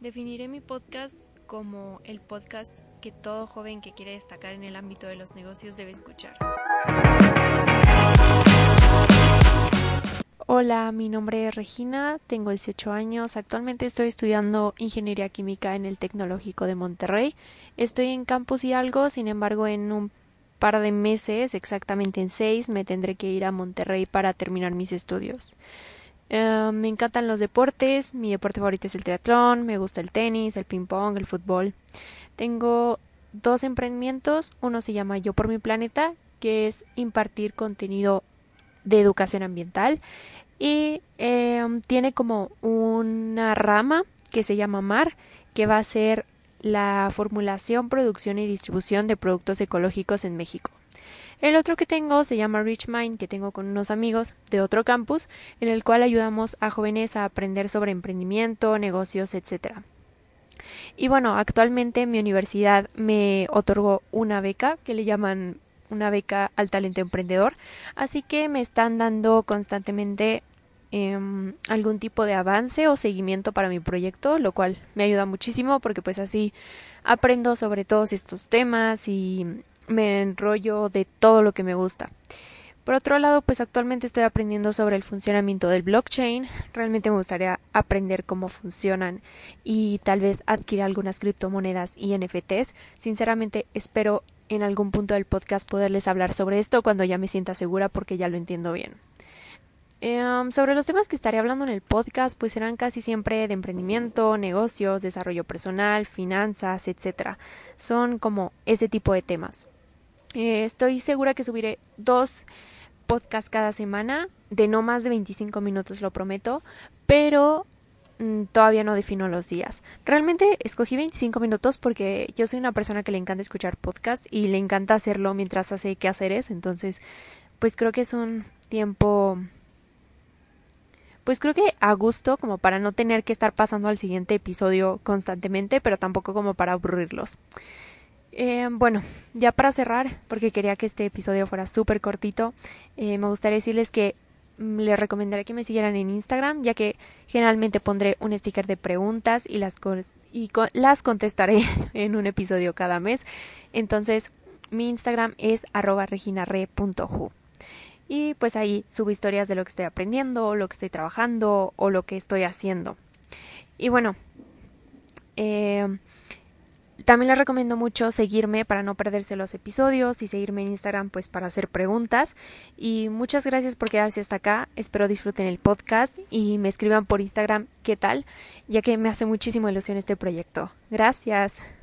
Definiré mi podcast como el podcast que todo joven que quiere destacar en el ámbito de los negocios debe escuchar. Hola, mi nombre es Regina, tengo 18 años, actualmente estoy estudiando Ingeniería Química en el Tecnológico de Monterrey. Estoy en Campus Hidalgo, sin embargo en un par de meses, exactamente en seis, me tendré que ir a Monterrey para terminar mis estudios. Eh, me encantan los deportes, mi deporte favorito es el triatlón, me gusta el tenis, el ping pong, el fútbol. Tengo dos emprendimientos, uno se llama Yo por mi planeta, que es impartir contenido de educación ambiental y em, tiene como una rama que se llama MAR, que va a ser la formulación, producción y distribución de productos ecológicos en México. El otro que tengo se llama Rich Mind, que tengo con unos amigos de otro campus, en el cual ayudamos a jóvenes a aprender sobre emprendimiento, negocios, etc. Y bueno, actualmente mi universidad me otorgó una beca que le llaman una beca al talento emprendedor, así que me están dando constantemente em, algún tipo de avance o seguimiento para mi proyecto, lo cual me ayuda muchísimo porque pues así aprendo sobre todos estos temas y me enrollo de todo lo que me gusta. Por otro lado, pues actualmente estoy aprendiendo sobre el funcionamiento del blockchain. Realmente me gustaría aprender cómo funcionan y tal vez adquirir algunas criptomonedas y NFTs. Sinceramente, espero en algún punto del podcast poderles hablar sobre esto cuando ya me sienta segura porque ya lo entiendo bien. Em, sobre los temas que estaré hablando en el podcast, pues serán casi siempre de emprendimiento, negocios, desarrollo personal, finanzas, etc. Son como ese tipo de temas. Eh, estoy segura que subiré dos podcasts cada semana, de no más de 25 minutos, lo prometo, pero mm, todavía no defino los días. Realmente escogí 25 minutos porque yo soy una persona que le encanta escuchar podcasts y le encanta hacerlo mientras hace quehaceres, entonces pues creo que es un tiempo pues creo que a gusto como para no tener que estar pasando al siguiente episodio constantemente, pero tampoco como para aburrirlos. Eh, bueno, ya para cerrar, porque quería que este episodio fuera súper cortito, eh, me gustaría decirles que mm, les recomendaré que me siguieran en Instagram, ya que generalmente pondré un sticker de preguntas y las, y las contestaré en un episodio cada mes. Entonces, mi Instagram es arroba. Y pues ahí subo historias de lo que estoy aprendiendo, lo que estoy trabajando o lo que estoy haciendo. Y bueno, eh, también les recomiendo mucho seguirme para no perderse los episodios y seguirme en Instagram pues para hacer preguntas. Y muchas gracias por quedarse hasta acá. Espero disfruten el podcast y me escriban por Instagram qué tal, ya que me hace muchísima ilusión este proyecto. Gracias.